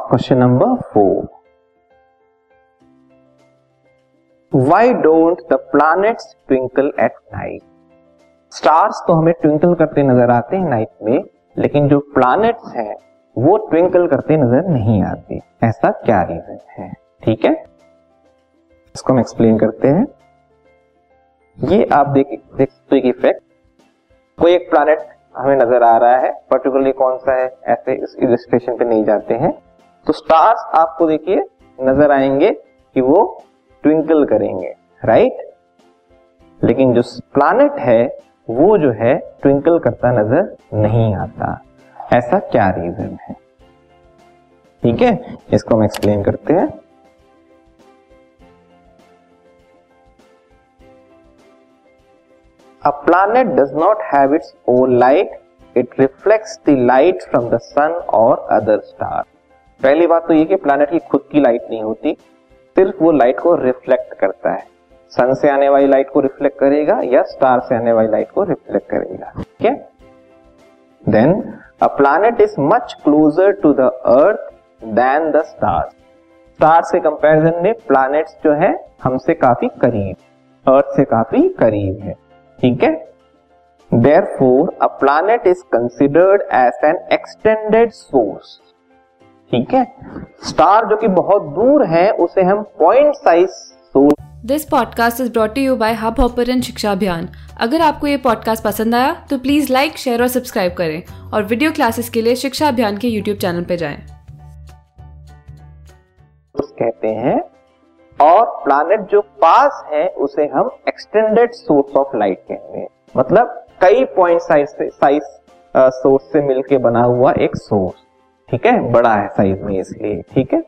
Question number four. Why don't the planets twinkle at night stars तो हमें twinkle करते नज़र आते हैं नाइट में, लेकिन जो प्लैनेट्स हैं, वो ट्विंकल करते नज़र नहीं आते। ऐसा क्या रीजन है? ठीक है? इसको हम एक्सप्लेन करते हैं। ये आप देख देख सकते इफ़ेक्ट कोई एक प्लैनेट हमें नज़र आ रहा है पर्टिकुलरली कौन सा है? ऐसे इस इलिस्ट्रेशन पे नहीं जाते हैं। तो स्टार्स आपको देखिए नज़र आएँगे कि वो ट्विंकल करेंगे राइट लेकिन जो प्लानट है, वो जो है ट्विंकल करता नज़र नहीं आता। ऐसा क्या रीजन है? ठीक है? इसको हम एक्सप्लेन करते हैं। A planet does not have its own light. It reflects the light from the sun or other star. पहली बात तो ये कि प्लैनेट की खुद की लाइट नहीं होती, सिर्फ़ वो लाइट को रिफ्लेक्ट करता है। सन से आने वाली लाइट को रिफ्लेक्ट करेगा या स्टार से आने वाली लाइट को रिफ्लेक्ट करेगा, ठीक है? Then a planet is much closer to the earth than the stars stars के कंपैरिजन में प्लैनेट्स जो है, हमसे काफ़ी करीब अर्थ से काफ़ी करीब है, ठीक है? Therefore a planet is considered as an extended source ठीक है? स्टार जो कि बहुत दूर है उसे हम point size source this podcast is brought you by hub hopper शिक्षा अभियान अगर आपको ये पॉडकास्ट पसंद आया तो प्लीज़ लाइक शेयर और सब्सक्राइब करें और वीडियो क्लासेस के लिए शिक्षा अभियान के यूट्यूब चैनल पर जाए। कहते हैं और प्लानट जो पास है उसे हम एक्सटेंडेड सोर्स ऑफ़ लाइट कहते हैं। मतलब कई पॉइंट साइज़ से साइज़ सोर्स से मिलके बना हुआ एक सोर्स ठीक है? बड़ा है साइज़ में इसलिए, ठीक है?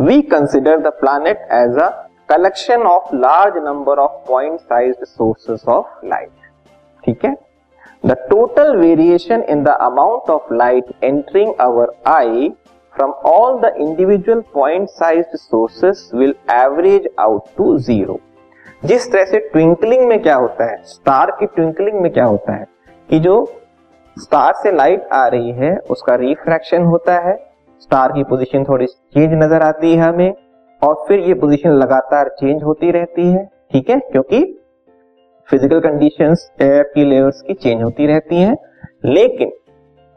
We consider the planet as a collection of large number of point size sources of light ठीक है? The total variation in the amount of light entering our eye from all the individual point sized sources will average out to zero. जिस तरह से twinkling में क्या होता है? Star की ट्विंकलिंग में क्या होता है? कि जो स्टार से लाइट आ रही है, उसका रिफ्रैक्शन होता है। स्टार की पोजीशन थोड़ी चेंज नज़र आती है हमें, और फिर ये पोजीशन लगातार चेंज होती रहती है, ठीक है? क्योंकि फ़िज़िकल कंडीशंस एयर की लेयर्स की चेंज होती रहती हैं। लेकिन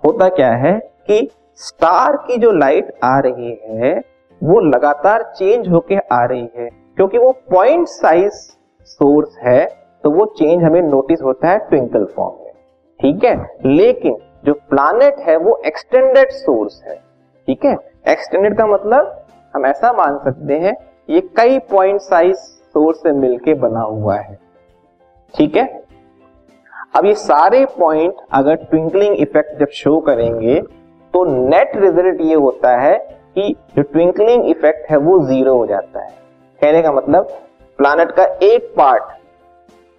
होता क्या है कि स्टार की जो लाइट आ रही है, वो लगातार चेंज होके आ रही है। क्योंकि वो पॉइंट साइज़ सोर्स है तो वो चेंज हमें नोटिस होता है ट्विंकल फॉर्म में। ठीक है? लेकिन जो प्लानेट है, वो एक्सटेंडेड सोर्स है। ठीक है? एक्सटेंडेड का मतलब हम ऐसा मान सकते हैं, ये कई पॉइंट साइज़ सोर्स से मिलके बना हुआ है। ठीक है? अब ये सारे पॉइंट अगर ट्विंकलिंग इफ़ेक्ट जब शो करेंगे तो नेट रिज़ल्ट ये होता है कि जो ट्विंकलिंग इफ़ेक्ट है, वो ज़ीरो हो जाता है। कहने का मतलब प्लानट का एक पार्ट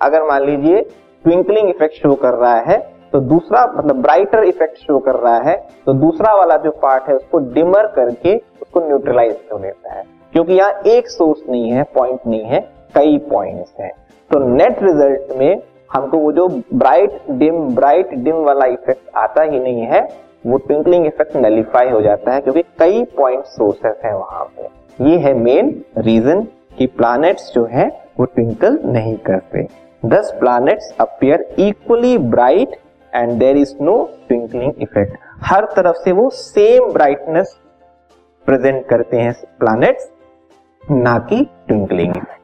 अगर मान लीजिए ट्विंकलिंग इफ़ेक्ट शो कर रहा है तो दूसरा मतलब ब्राइटर इफ़ेक्ट शो कर रहा है तो दूसरा वाला जो पार्ट है उसको डिमर करके उसको न्यूट्रलाइज कर देता है। क्योंकि यहाँ एक सोर्स नहीं है पॉइंट नहीं है, कई पॉइंट्स हैं। तो नेट रिज़ल्ट में हमको वो जो ब्राइट डिम ब्राइट डिम वाला इफ़ेक्ट आता ही नहीं है, वो ट्विंकलिंग इफ़ेक्ट नलीफाई हो जाता है, क्योंकि कई पॉइंट सोर्सेस है वहाँ पे। ये है मेन रीजन कि प्लैनेट्स जो है, वो ट्विंकल नहीं करते। Thus planets appear equally bright and there is no twinkling effect हर तरफ़ से वो सेम ब्राइटनेस प्रेजेंट करते हैं प्लैनेट्स ना कि ट्विंकलिंग इफ़ेक्ट